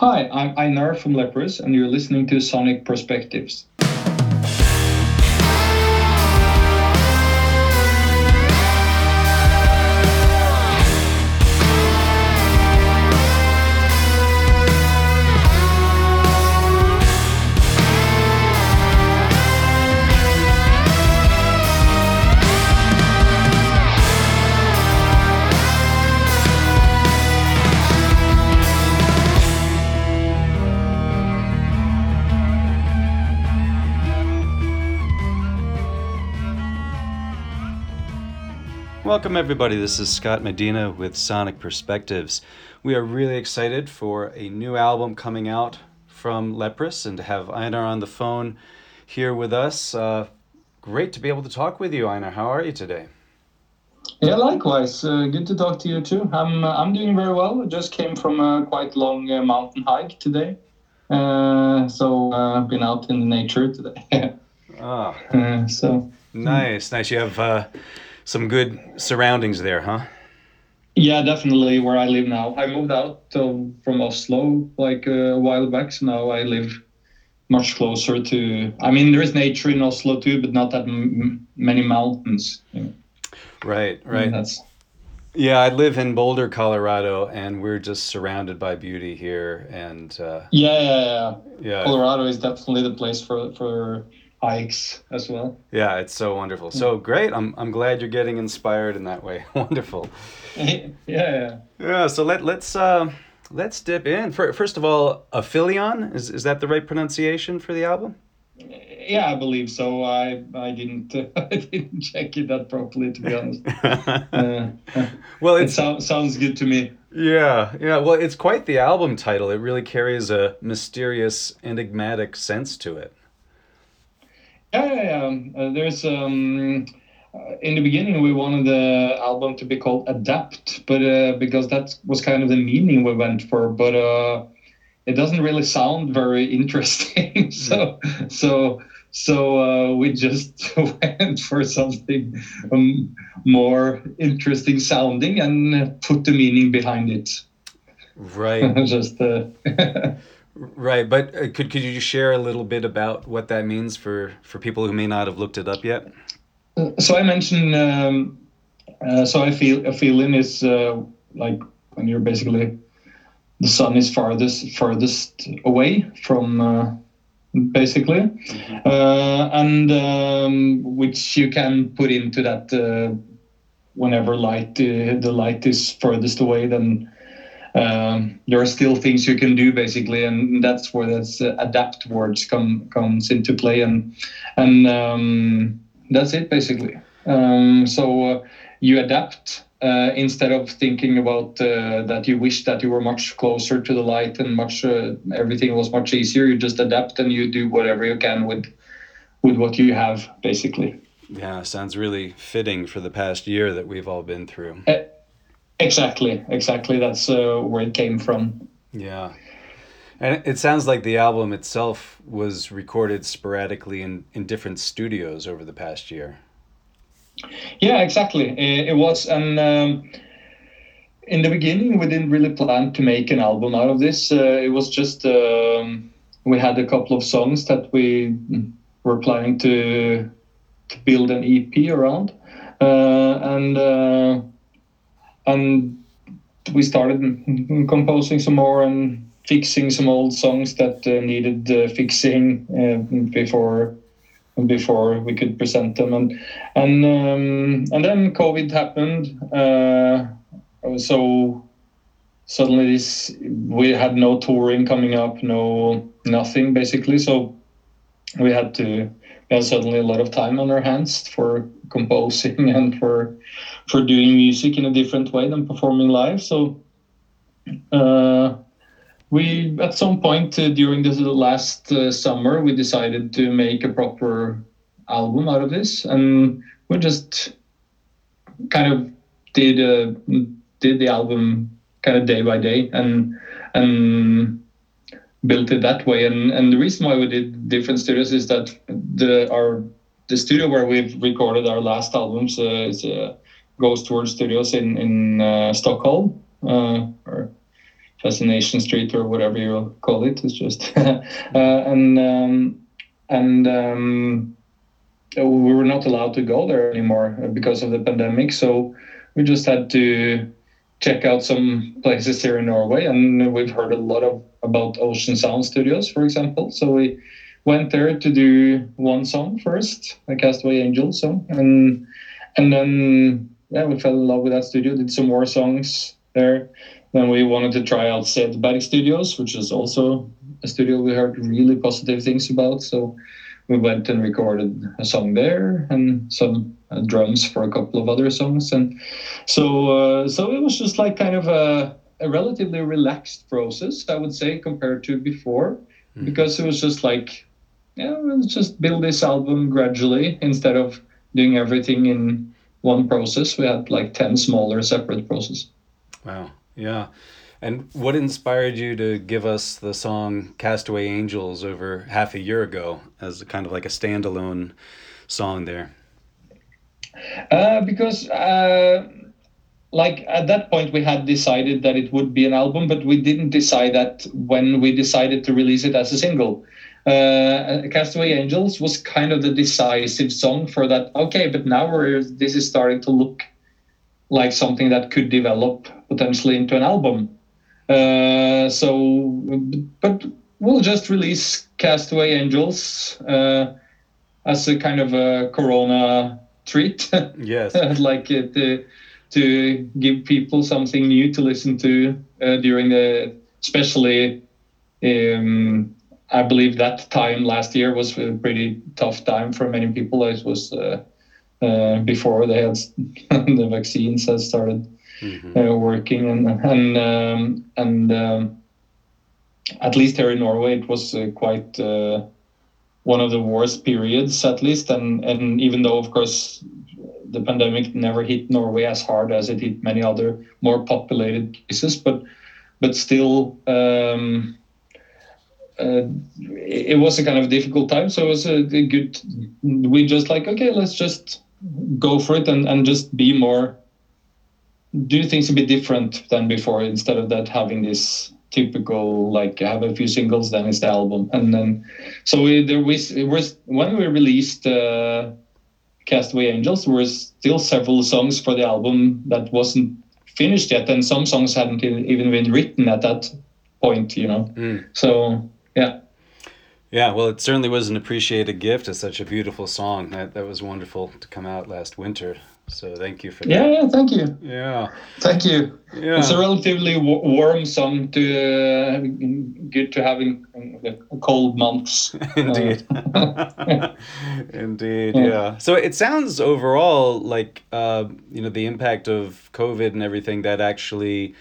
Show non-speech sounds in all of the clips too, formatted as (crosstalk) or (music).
Hi, I'm Einar from Leprous, and you're listening to Sonic Perspectives. Welcome, everybody. This is Scott Medina with Sonic Perspectives. We are really excited for a new album coming out from Leprous and to have Einar on the phone here with us. Uh, great to be able to talk with you, Einar. How are you today? Yeah, likewise. Uh, good to talk to you too. I'm uh, I'm doing very well. I just came from a quite long uh, mountain hike today, uh, so I've uh, been out in the nature today. (laughs) ah, so nice, nice. You have some good surroundings there, huh? Yeah, definitely. Where I live now, I moved out to, from Oslo like a while back, so now I live much closer to. I mean, there is nature in Oslo too, but not that m- many mountains. You know? Right, right. that's. Yeah, I live in Boulder, Colorado, and we're just surrounded by beauty here. And uh, yeah, yeah, yeah, yeah. Colorado is definitely the place for for hikes as well. Yeah, it's so wonderful. So great. I'm I'm glad you're getting inspired in that way. (laughs) wonderful. (laughs) yeah, yeah. Yeah, so let let's uh let's dip in. First of all, Aphelion, is is that the right pronunciation for the album? Yeah, I believe so. I I didn't uh, (laughs) I didn't check it that properly to be honest. uh, well, it so, sounds good to me. Yeah, yeah. Well, it's quite the album title. It really carries a mysterious, enigmatic sense to it. Yeah, yeah, yeah. Uh, there's um, uh, in the beginning we wanted the album to be called Adapt, but uh, because that was kind of the meaning we went for, but uh, it doesn't really sound very (laughs) interesting. so, so, so uh, we just (laughs) went for something um, more interesting sounding and put the meaning behind it. Right. (laughs) just. Uh, Right, but uh, could could you share a little bit about what that means for for people who may not have looked it up yet? Uh, so I mentioned. Um, uh, so I feel a feeling is uh, like when you're basically the sun is farthest farthest away from uh, basically, mm-hmm. Uh, and um, which you can put into that whenever light the light is furthest away then um, there are still things you can do basically, and that's where that's uh, adapt words come comes into play, and and um, that's it basically. Um, so uh, you adapt uh, instead of thinking about uh, that you wish that you were much closer to the light and much uh, everything was much easier. You just adapt and you do whatever you can with with what you have basically. Yeah, sounds really fitting for the past year that we've all been through. Exactly, exactly. That's uh, where it came from. Yeah. And it sounds like the album itself was recorded sporadically in, in different studios over the past year. Yeah, exactly. It, it was. And um, in the beginning, we didn't really plan to make an album out of this. Uh, it was just, um, we had a couple of songs that we were planning to, to build an EP around. Uh, and uh, and we started (laughs) composing some more and fixing some old songs that uh, needed uh, fixing uh, before before we could present them. And and um, and then covid happened uh, so suddenly this we had no touring coming up no nothing basically. So we had to we had suddenly a lot of time on our hands for composing (laughs) and for for doing music in a different way than performing live. So uh, we, at some point uh, during the last uh, summer, we decided to make a proper album out of this, and we just kind of did uh, did the album kind of day by day and and built it that way. And and the reason why we did different studios is that the our the studio where we've recorded our last albums uh, is uh, Ghost towards Studios in in uh, Stockholm, uh, or Fascination Street or whatever you call it. It's just (laughs) uh, and um, and um, we were not allowed to go there anymore because of the pandemic. So we just had to check out some places here in Norway, and we've heard a lot of about Ocean Sound Studios, for example. So we went there to do one song first, a Castaway Angel song, and and then yeah, we fell in love with that studio. Did some more songs there. Then we wanted to try out Cederberg Studios, which is also a studio we heard really positive things about. So we went and recorded a song there and some uh, drums for a couple of other songs. And so uh, so it was just like kind of a, a, relatively relaxed process, I would say, compared to before, mm-hmm. because it was just like, yeah, let's just build this album gradually instead of doing everything in one process. We had like 10 smaller separate processes. Wow. Yeah. And what inspired you to give us the song Castaway Angels over half a year ago as kind of like a standalone song there? Uh, because, uh, like, at that point, we had decided that it would be an album, but we didn't decide that when we decided to release it as a single. Uh, Castaway Angels was kind of the decisive song for that. Okay, but now we're, this is starting to look like something that could develop potentially into an album. Uh, so, but we'll just release Castaway Angels uh, as a kind of a Corona treat. (laughs) Yes, like to to give people something new to listen to uh, during the, especially. Um, I believe that time last year was a pretty tough time for many people. It was uh, uh, before they had (laughs) the vaccines had started mm-hmm. uh, working and and um, and um, at least here in Norway it was uh, quite uh, one of the worst periods at least and and even though of course the pandemic never hit Norway as hard as it hit many other more populated places but but still um, uh, it was a kind of difficult time so it was a, good we just like okay let's just go for it and, and just be more do things a bit different than before instead of that having this typical like have a few singles then it's the album and then so we, there was it was when we released uh, castaway angels there were still several songs for the album that wasn't finished yet and some songs hadn't even been written at that point you know mm. so yeah yeah, well, it certainly was an appreciated gift. It's such a beautiful song. That that was wonderful to come out last winter. So thank you for that. Yeah, yeah thank you. Yeah. Thank you. Yeah. It's a relatively w- warm song to uh, good to having in uh, cold months. (laughs) Indeed. (laughs) Indeed. Yeah. yeah. So it sounds overall like uh, you know the impact of COVID and everything that actually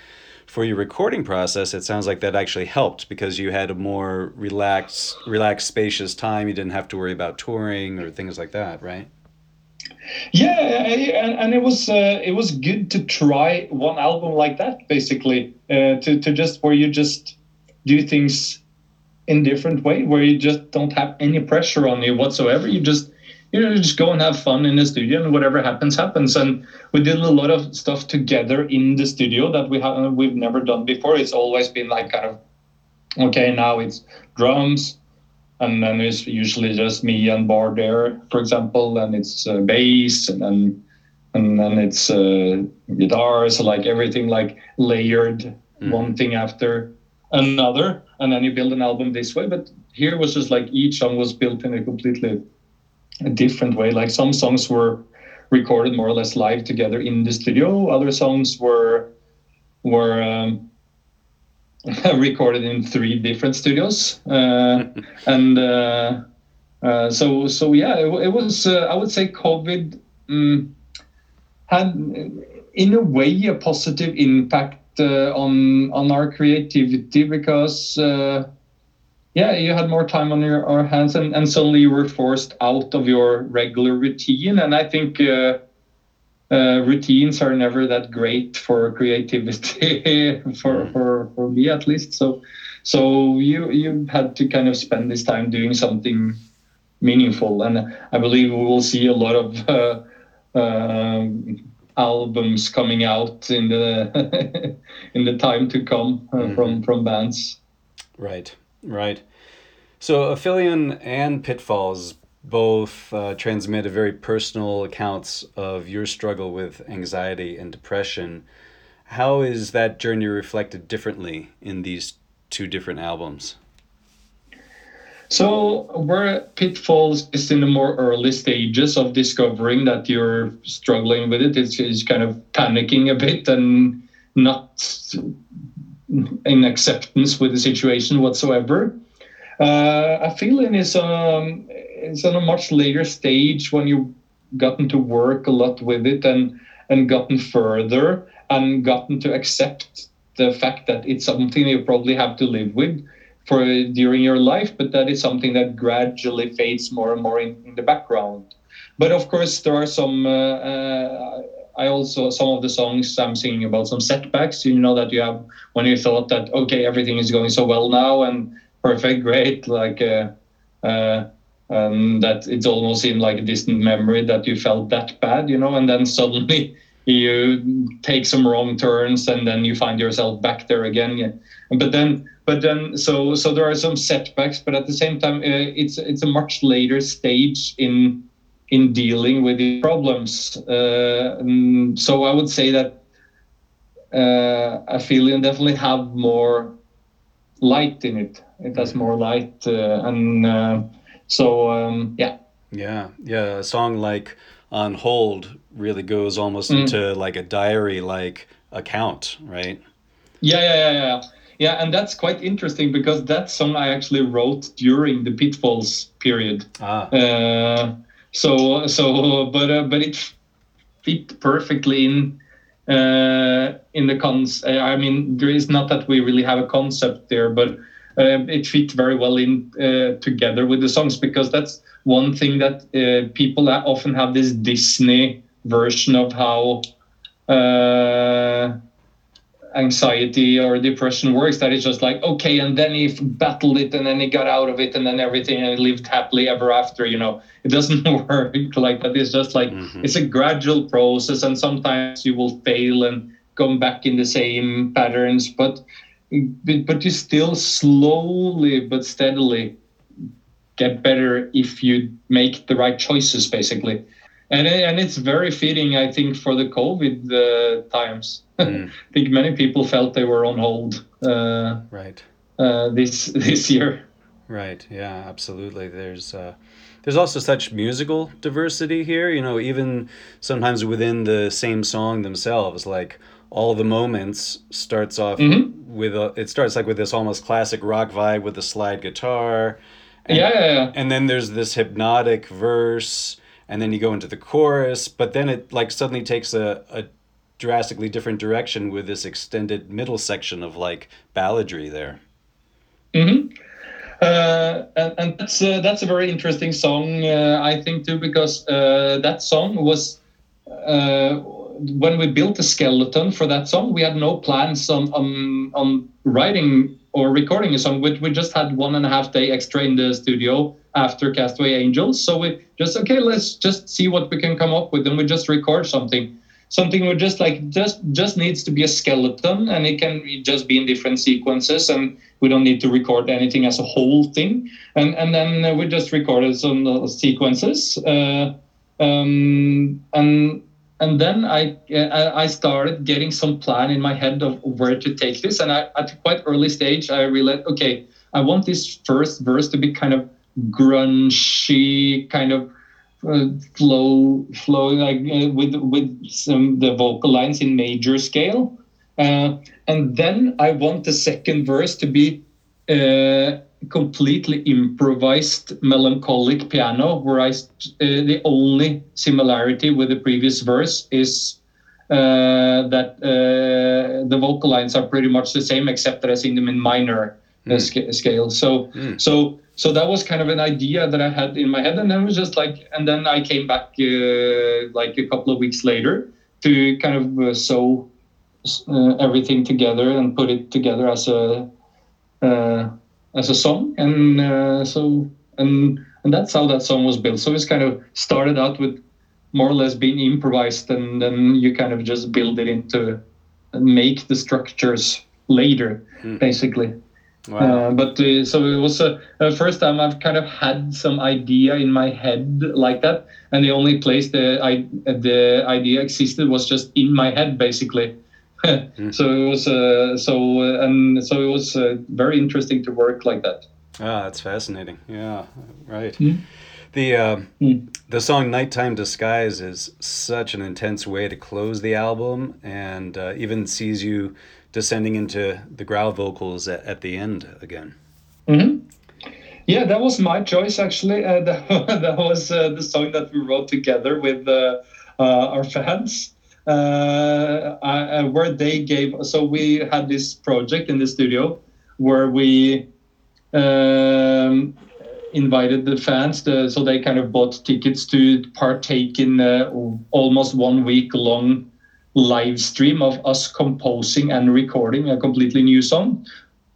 for your recording process, it sounds like that actually helped because you had a more relaxed, relaxed, spacious time. You didn't have to worry about touring or things like that, right? Yeah, and, and it was uh, it was good to try one album like that, basically, uh, to to just where you just do things in different way, where you just don't have any pressure on you whatsoever. You just you know just go and have fun in the studio and whatever happens happens. And we did a lot of stuff together in the studio that we have we've never done before. It's always been like kind of okay now it's drums and then it's usually just me and Bård there for example and it's uh, bass and then and then it's uh, guitars so like everything like layered mm. one thing after another. And then you build an album this way. But here was just like each song was built in a completely a different way. Like some songs were recorded more or less live together in the studio. Other songs were were um, (laughs) recorded in three different studios, uh, (laughs) and uh, uh, so so yeah, it, it was. Uh, I would say COVID um, had, in a way, a positive impact uh, on on our creativity because uh, yeah, you had more time on your, our hands, and, and suddenly you were forced out of your regular routine. And I think uh, uh, routines are never that great for creativity, (laughs) for, mm. for for me at least. So, so you you had to kind of spend this time doing something meaningful, and I believe we will see a lot of. Uh, um, albums coming out in the (laughs) in the time to come uh, mm-hmm. from from bands. Right, right. So Aphelion and Pitfalls both uh, transmit a very personal accounts of your struggle with anxiety and depression. How is that journey reflected differently in these two different albums? So, where Pitfalls is in the more early stages of discovering that you're struggling with it, it's, it's kind of panicking a bit and not in acceptance with the situation whatsoever. Uh, Aphelion is um, it's on a much later stage when you've gotten to work a lot with it and and gotten further and gotten to accept the fact that it's something you probably have to live with for during your life, but that is something that gradually fades more and more in, in the background. But of course, there are some. Uh, uh, I also some of the songs I'm singing about some setbacks. You know that you have when you thought that okay everything is going so well now and perfect, (laughs) great, like uh, uh, um, that it almost seemed like a distant memory that you felt that bad, you know, and then suddenly (laughs) you take some wrong turns and then you find yourself back there again. Yeah. But then, but then, so so there are some setbacks, but at the same time, uh, it's it's a much later stage in in dealing with the problems. Uh, so I would say that uh, Aphelion definitely have more light in it. It has more light, uh, and uh, so um, yeah. Yeah, yeah. A song like "On Hold" really goes almost mm. into like a diary-like account, right? Yeah, yeah, yeah, yeah. Yeah, and that's quite interesting because that song I actually wrote during the Pitfalls period. Ah. Uh, so so, but uh, but it fit perfectly in uh, in the cons. I mean, there is not that we really have a concept there, but uh, it fit very well in uh, together with the songs because that's one thing that uh, people often have this Disney version of how uh, anxiety or depression works that it's just like okay and then he battled it and then he got out of it and then everything and he lived happily ever after you know. (laughs) It doesn't (laughs) work like that. It's just like mm-hmm. it's a gradual process and sometimes you will fail and come back in the same patterns but but you still slowly but steadily get better if you make the right choices basically and and it's very fitting i think for the covid uh, times. (laughs) Mm. i think many people felt they were on hold uh, right. uh, this (laughs) this year. Right. Yeah absolutely. There's uh, there's also such musical diversity here you know even sometimes within the same song themselves like all the moments starts off mm-hmm. with a it starts like with this almost classic rock vibe with the slide guitar. And, yeah, yeah, yeah, and then there's this hypnotic verse and then you go into the chorus but then it like suddenly takes a, a drastically different direction with this extended middle section of like balladry there mm-hmm. Uh, and, and that's uh, that's a very interesting song, uh, I think too, because uh, that song was uh, when we built the skeleton for that song, we had no plans on on, on writing or recording a song. We, we just had one and a half day extra in the studio after Castaway Angels. So we just okay, let's just see what we can come up with, and we just record something. Something we just like just just needs to be a skeleton, and it can just be in different sequences, and we don't need to record anything as a whole thing. And and then we just recorded some sequences. Uh, um, and and then I I started getting some plan in my head of where to take this. And I, at quite early stage, I realized, okay, I want this first verse to be kind of grungy, kind of uh, flow, flow like uh, with with some the vocal lines in major scale. Uh, and then I want the second verse to be uh, completely improvised melancholic piano where I, uh, the only similarity with the previous verse is uh, that uh, the vocal lines are pretty much the same except that I sing them in minor mm. sc- scale so mm. so so that was kind of an idea that I had in my head and then it was just like and then I came back uh, like a couple of weeks later to kind of uh, sew everything together and put it together as a as a song, and uh, so and and that's how that song was built. So it's kind of started out with more or less being improvised, and then you kind of just build it into and make the structures later, mm. basically. Wow. Uh, but uh, so it was a uh, first time I've kind of had some idea in my head like that, and the only place the I, the idea existed was just in my head, basically. Mm. (laughs) So it was uh, so uh, and so it was uh, very interesting to work like that. Ah, that's fascinating. Yeah, right. Mm. The uh, mm. the song "Nighttime Disguise" is such an intense way to close the album, and uh, even sees you descending into the growl vocals at, at the end again. Mm-hmm. Yeah, that was my choice actually. Uh, that, (laughs) that was uh, the song that we wrote together with uh, uh, our fans. I, where they gave so we had this project in the studio where we um, invited the fans to, so they kind of bought tickets to partake in uh, almost one week long live stream of us composing and recording a completely new song.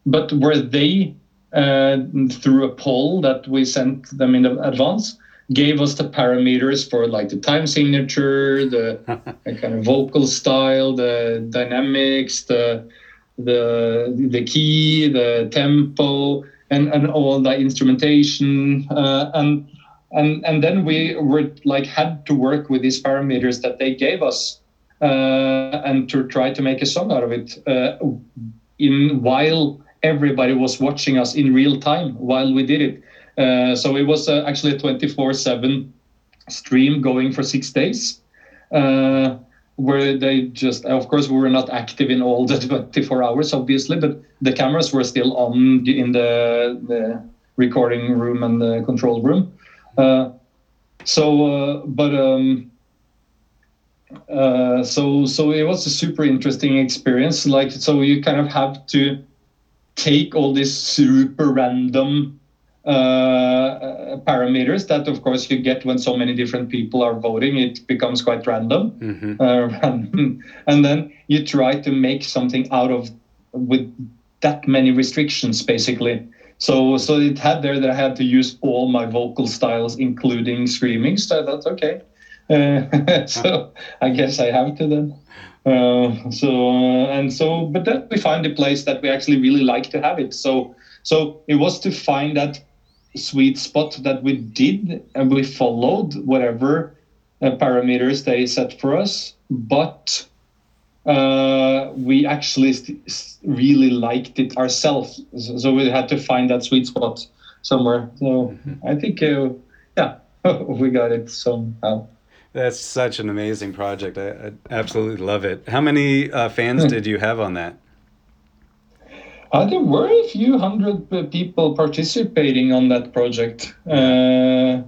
But where they uh, through a poll that we sent them in advance gave us the parameters for like the time signature the, (laughs) the kind of vocal style the dynamics the the the key the tempo and and all the instrumentation uh, and and and then we were like had to work with these parameters that they gave us uh, and to try to make a song out of it uh, in while everybody was watching us in real time while we did it so it was uh, actually a 24 7 stream going for six days uh, where they just of course we were not active in all (laughs) the 24 hours obviously but the cameras were still on in the, the recording room and the control room. Uh, so uh, but um, uh, so so it was a super interesting experience. Like so you kind of have to take all this super random uh, parameters that of course you get when so many different people are voting. It becomes quite random. Mm-hmm. uh, (laughs) and then you try to make something out of with that many restrictions basically. So so it had there that i had to use all my vocal styles including screaming so that's okay. Uh, (laughs) so i guess i have to then. Uh, so uh, and so but then we find a place that we actually really like to have it. So so it was to find that sweet spot that we did and we followed whatever uh, parameters they set for us but uh, we actually really liked it ourselves. So we had to find that sweet spot somewhere. So mm-hmm. i think uh, yeah (laughs) we got it somehow. That's such an amazing project. I, I absolutely love it. How many uh, fans did you have on that there were a few hundred uh, people participating on that project. Uh,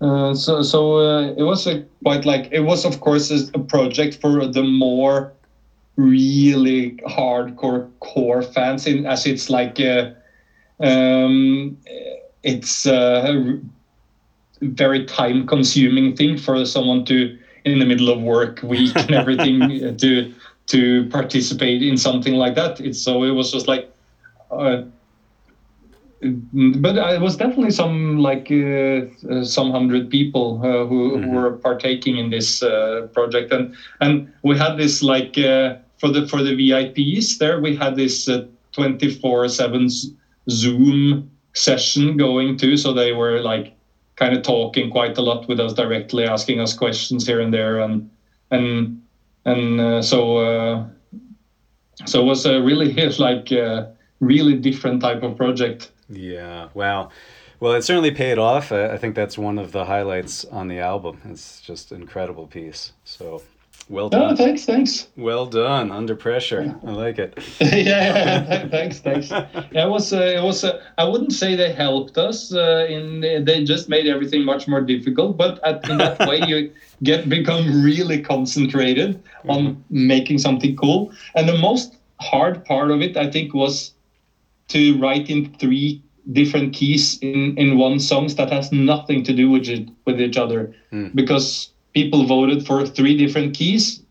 uh, so so uh, it was a quite like it was of course a, a project for the more really hardcore core fans in as it's like uh, um, it's a very time consuming thing for someone to in the middle of work week and everything (laughs) to to participate in something like that it's so it was just like uh, but it was definitely some like uh, uh, some hundred people uh, who, mm-hmm. who, were partaking in this uh, project, and and we had this like uh, for the for the VIPs there we had this twenty four seven Zoom session going too, so they were like kind of talking quite a lot with us directly, asking us questions here and there, and and and so so it was really (laughs) like really different type of project. Yeah. Wow. Well, it certainly paid off. I, think that's one of the highlights on the album. It's just an incredible piece. So well done. Oh, thanks, thanks. Well done. Under pressure. I like it. yeah, (laughs) yeah, thanks, thanks. Yeah, it was. Uh, it was. Uh, I wouldn't say they helped us. Uh, in they just made everything much more difficult. But at, in that way, you get become really concentrated mm-hmm. on making something cool. And the most hard part of it, I think, was to write in three different keys in, in one songs that has nothing to do with it, with each other mm. because people voted for three different keys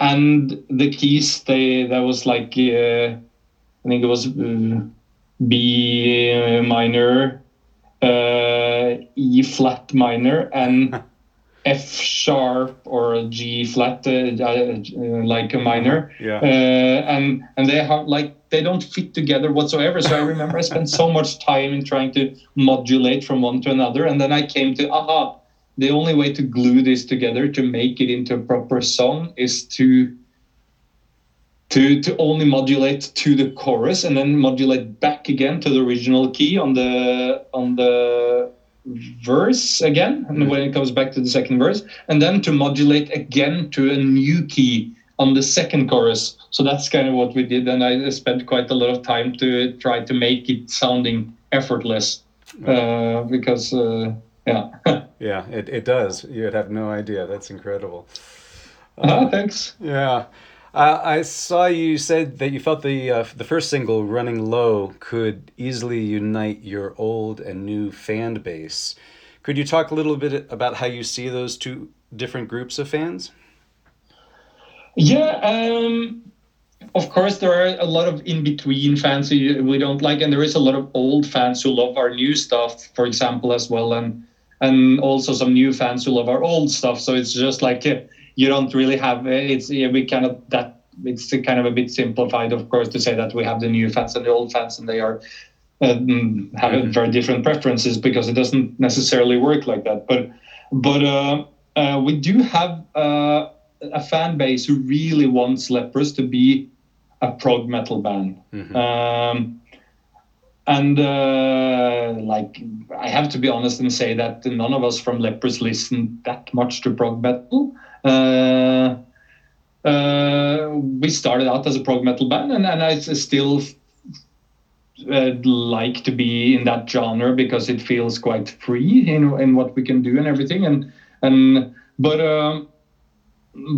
and the keys they that was like uh, I think it was uh, B minor, uh, E flat minor, and (laughs) F sharp or g flat, uh, uh, like a minor, Yeah. uh, and and they have like they don't fit together whatsoever. So I remember I spent so much time in trying to modulate from one to another, and then I came to aha, the only way to glue this together to make it into a proper song is to to to only modulate to the chorus and then modulate back again to the original key on the on the verse again and when it comes back to the second verse and then to modulate again to a new key on the second chorus so that's kind of what we did and i spent quite a lot of time to try to make it sounding effortless uh, because uh, yeah (laughs) Yeah, it, it does. You'd have no idea. That's incredible. Ah, thanks Yeah. Uh, I saw you said that you felt the uh, the first single, "Running Low," could easily unite your old and new fan base. Could you talk a little bit about how you see those two different groups of fans? Yeah, um, of course, there are a lot of in between fans who we don't like, and there is a lot of old fans who love our new stuff, for example, as well, and and also some new fans who love our old stuff. So it's just like uh, you don't really have it's we kind of that it's kind of a bit simplified, of course, to say that we have the new fans and the old fans, and they are um, have Mhm. very different preferences because it doesn't necessarily work like that. But but uh, uh, we do have. Uh, a fan base who really wants Leprous to be a prog metal band. Mhm. Um, and uh, like, I have to be honest and say that none of us from Leprous listen that much to prog metal. Uh, uh, we started out as a prog metal band, and, and I still uh, like to be in that genre because it feels quite free in, in what we can do and everything. And and but. Um,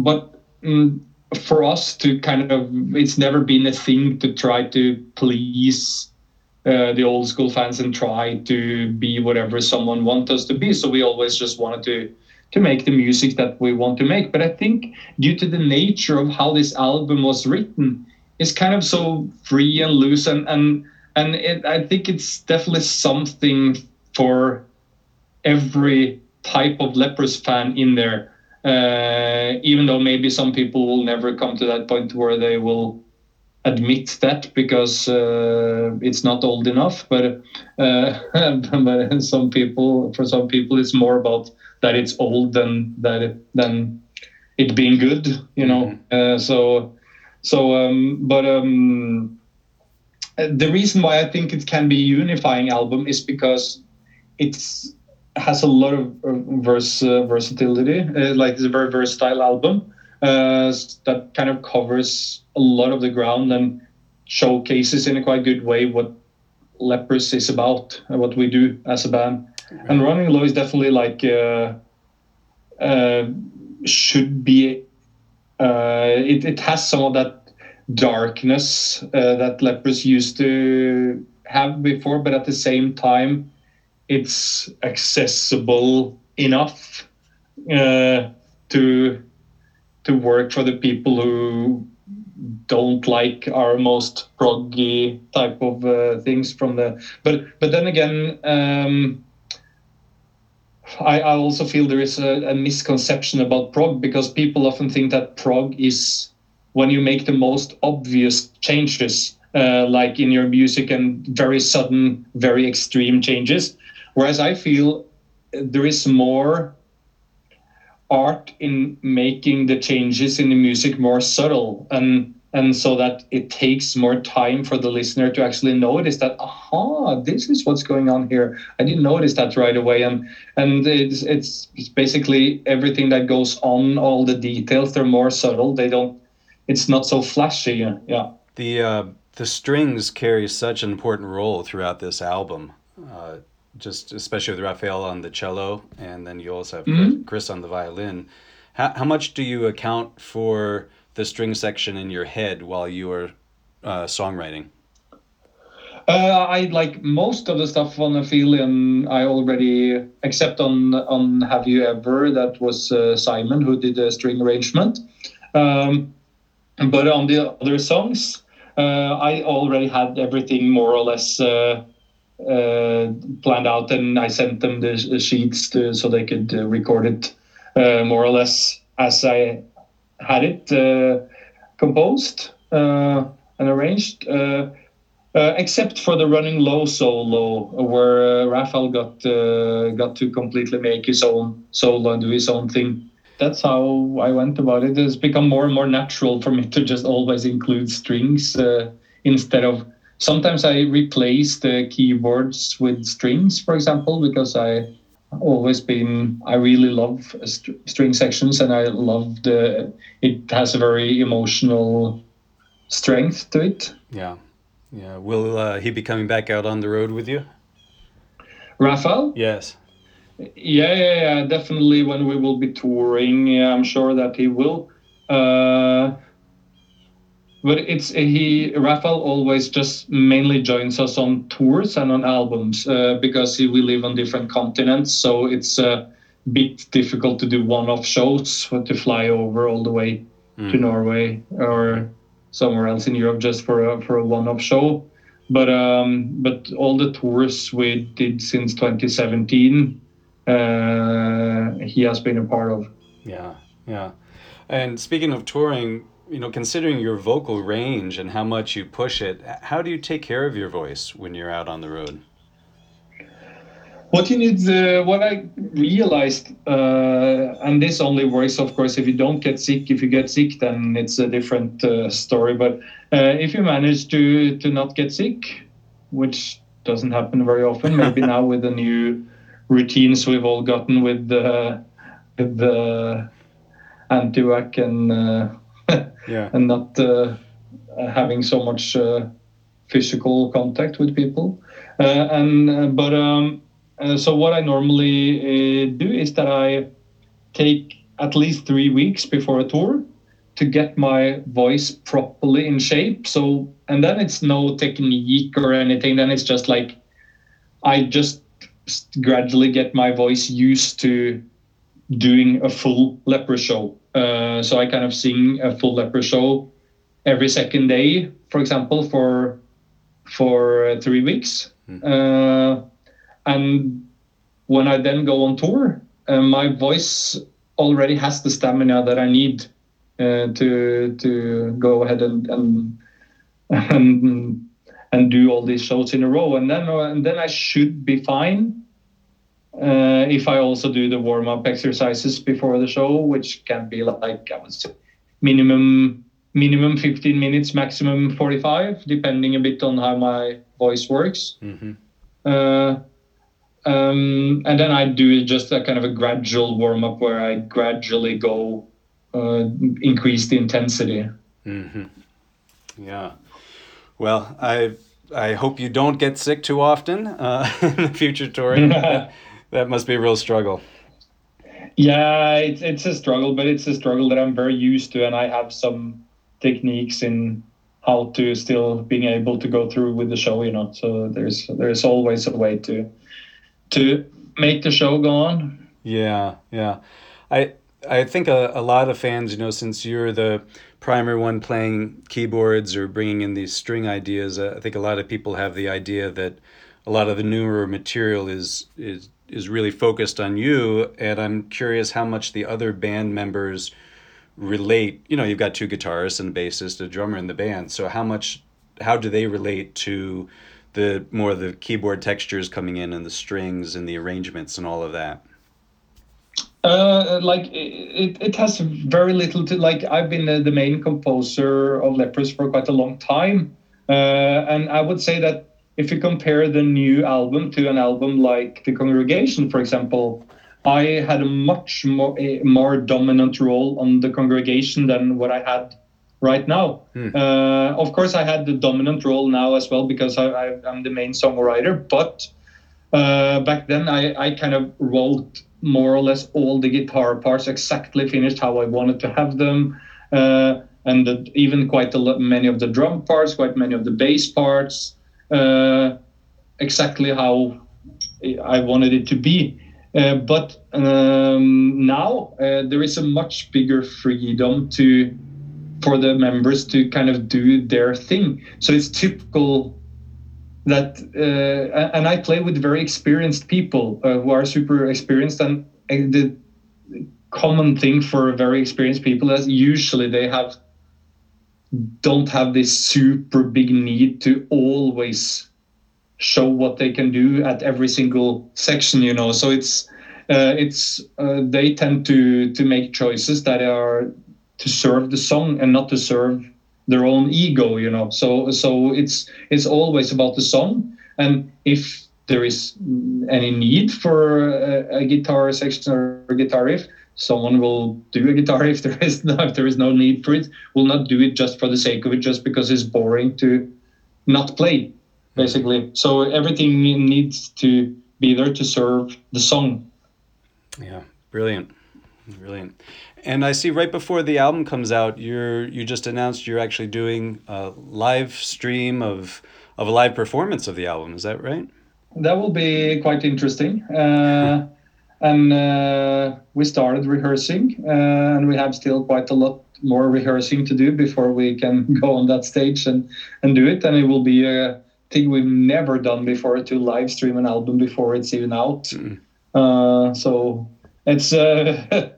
but mm, for us to kind of it's never been a thing to try to please uh, the old school fans and try to be whatever someone wants us to be. So we always just wanted to to make the music that we want to make. But i think due to the nature of how this album was written it's kind of so free and loose and and and it, i think it's definitely something for every type of Leprous fan in there uh, even though maybe some people will never come to that point where they will admit that because uh, it's not old enough but uh, (laughs) but some people for some people it's more about that it's old than that it, than it being good you know? Uh, so so um, but um, the reason why I think it can be a unifying album is because it's has a lot of uh, verse uh, versatility. Uh, like it's a very versatile album uh, that kind of covers a lot of the ground and showcases in a quite good way what Leprous is about, what we do as a band. And Running Low is definitely like uh, uh, should be. Uh, it it has some of that darkness uh, that Leprous used to have before, but at the same time it's accessible enough uh, to to work for the people who don't like our most proggy type of uh, things from the but but then again um, I, I also feel there is a, a misconception about prog because people often think that prog is when you make the most obvious changes uh, like in your music and very sudden very extreme changes Whereas I feel there is more art in making the changes in the music more subtle and and so that it takes more time for the listener to actually notice that aha this is what's going on here. I didn't notice that right away. And and it's it's, it's basically everything that goes on all the details they're more subtle. They don't it's not so flashy. Yeah The uh, the strings carry such an important role throughout this album. Uh, just especially with Raphael on the cello, and then you also have Mhm. Chris on the violin. How, how much do you account for the string section in your head while you are uh, songwriting? Uh, I like most of the stuff on the Aphelion. I already, except on on Have You Ever, that was uh, Simon who did the string arrangement. Um, but on the other songs, uh, I already had everything more or less uh, planned out, and I sent them the, sheets to, so they could uh, record it. uh, more or less as I had it uh, composed uh, and arranged. Uh, uh, except for the running low solo, where uh, Raphael got got to completely make his own solo and do his own thing that's how I went about it. It's become more and more natural for me to just always include strings uh, instead of. Sometimes I replace the keyboards with strings, for example, because I always been I really love st- string sections and I love the it has a very emotional strength to it. Yeah, yeah. Will uh, he be coming back out on the road with you? Raphael? Yes. Yeah, yeah, yeah, definitely. When we will be touring, yeah, I'm sure that he will. Uh, but it's he Raphael always just mainly joins us on tours and on albums uh, because he, we live on different continents, so it's a bit difficult to do one-off shows to fly over all the way mm. to Norway or somewhere else in Europe just for a for a one-off show. But um, but all the tours we did since 2017 uh, he has been a part of. Yeah, yeah. And speaking of touring, you know, considering your vocal range and how much you push it, how do you take care of your voice when you're out on the road? What you need, uh, what I realized, uh, and this only works, of course, if you don't get sick. If you get sick, then it's a different uh, story. But uh, if you manage to to not get sick, which doesn't happen very often, maybe (laughs) now with the new routines we've all gotten with the with the anti-vac and uh, yeah. (laughs) and not uh, having so much uh, physical contact with people. Uh, and but um, so what I normally do is that I take at least three weeks before a tour to get my voice properly in shape. So and then it's no technique or anything. Then it's just like I just gradually get my voice used to doing a full Leprous show. Uh, so I kind of sing a full Leprous show every second day, for example, for for three weeks. Mm. Uh, and when I then go on tour, uh, my voice already has the stamina that I need uh, to to go ahead and and, (laughs) and and do all these shows in a row, and then uh, and then I should be fine. Uh, if I also do the warm up exercises before the show, which can be like I would say minimum minimum 15 minutes, maximum 45, depending a bit on how my voice works. Mm-hmm. Uh, um, and then I do just a kind of a gradual warm up where I gradually go uh, increase the intensity. Mm-hmm. Yeah. Well, I I hope you don't get sick too often uh, (laughs) in the future touring. (laughs) that, must be a real struggle. Yeah, it's it's a struggle, but it's a struggle that I'm very used to, and I have some techniques in how to still being able to go through with the show. You know, so there's there's always a way to to make the show go on. Yeah, yeah. I I think a, a lot of fans, you know, since you're the primary one playing keyboards or bringing in these string ideas, uh, I think a lot of people have the idea that a lot of the newer material is is is really focused on you. And I'm curious how much the other band members relate. You know, you've got two guitarists and a bassist, a drummer in the band. So how much, how do they relate to the more the keyboard textures coming in and the strings and the arrangements and all of that? Uh, like it, it has very little to like. I've been the, main composer of Leprous for quite a long time, uh, and I would say that if you compare the new album to an album like The Congregation, for example, I had a much more a more dominant role on The Congregation than what I had right now. Hmm. Uh, of course, I had the dominant role now as well because I, am the main songwriter, but. Uh, back then, I, I kind of wrote more or less all the guitar parts exactly finished how I wanted to have them, uh, and the, even quite a lot, many of the drum parts, quite many of the bass parts, uh, exactly how I wanted it to be. Uh, but um, now uh, there is a much bigger freedom to for the members to kind of do their thing. So it's typical that uh, and I play with very experienced people uh, who are super experienced and, and the common thing for very experienced people is usually they have don't have this super big need to always show what they can do at every single section you know? So it's uh, it's uh, they tend to to make choices that are to serve the song and not to serve their own ego you know? So so it's it's always about the song. And if there is any need for a, a guitar section or a guitar riff someone will do a guitar (laughs) if there is no, if there is no need for it will not do it just for the sake of it just because it's boring to not play basically. So everything needs to be there to serve the song. Yeah brilliant brilliant. And i see right before the album comes out you're you just announced you're actually doing a live stream of of a live performance of the album is that right? That will be quite interesting. Uh, (laughs) and uh, we started rehearsing uh, and we have still quite a lot more rehearsing to do before we can (laughs) go on that stage and and do it and it will be a thing we've never done before to live stream an album before it's even out mm. uh, so it's uh,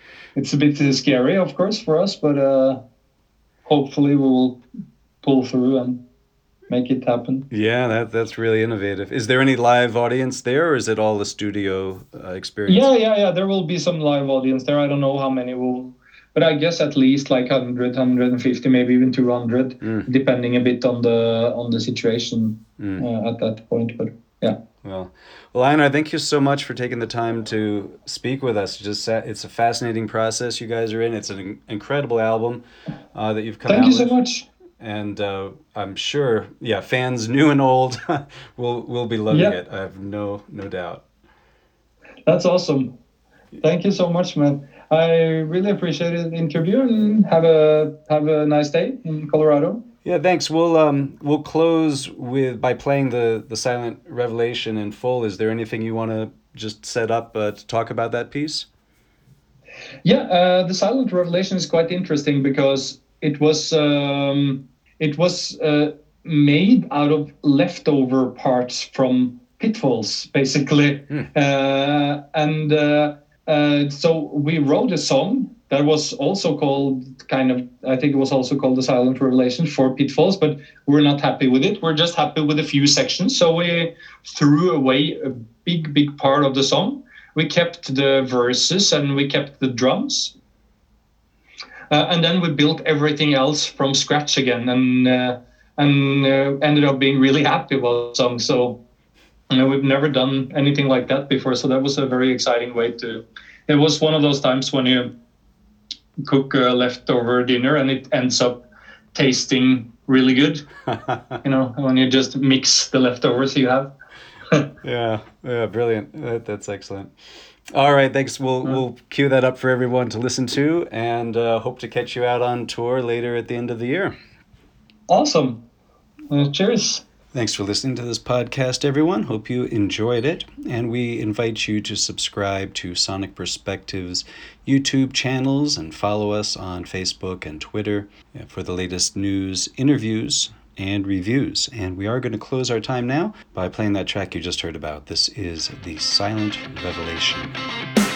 (laughs) it's a bit scary of course for us but uh, hopefully we will pull through and make it happen. Yeah, that that's really innovative. Is there any live audience there, or is it all a studio uh, experience? Yeah, yeah, yeah. There will be some live audience there. I don't know how many will, but I guess at least like 100, 150, maybe even 200, mm. depending a bit on the on the situation mm. uh, at that point. But yeah. Well, well, Einar, thank you so much for taking the time to speak with us. Just it's a fascinating process you guys are in. It's an incredible album uh, that you've come thank you so much and uh, I'm sure, yeah, fans new and old (laughs) will will be loving yep. it. I have no no doubt. That's awesome. Thank you so much, man. I really appreciated the interview and have a have a nice day in Colorado. Yeah, thanks. We'll um we'll close with by playing the the Silent Revelation in full. Is there anything you want to just set up uh, to talk about that piece? Yeah, uh, the Silent Revelation is quite interesting because it was um, it was uh, made out of leftover parts from pitfalls, basically, mm. uh, and uh, uh, so we wrote a song that was also called kind of I think it was also called the Silent Revelation for Pitfalls, but we're not happy with it. We're just happy with a few sections, so we threw away a big big part of the song. We kept the verses and we kept the drums and then we built everything else from scratch again, and uh, and uh, ended up being really happy about some. So you know, we've never done anything like that before, so that was a very exciting way to. It was one of those times when you cook a leftover dinner and it ends up tasting really good. (laughs) you know, when you just mix the leftovers you have. (laughs) yeah, yeah, brilliant. That, that's excellent. All right, thanks. We'll we'll cue that up for everyone to listen to, and uh, hope to catch you out on tour later at the end of the year. Awesome. Uh, cheers. Thanks for listening to this podcast, everyone. Hope you enjoyed it, and we invite you to subscribe to Sonic Perspectives YouTube channels and follow us on Facebook and Twitter for the latest news, interviews, and reviews. And we are going to close our time now by playing that track you just heard about. This is The Silent Revelation.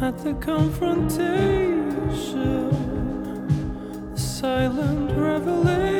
at the confrontation, the silent revelation.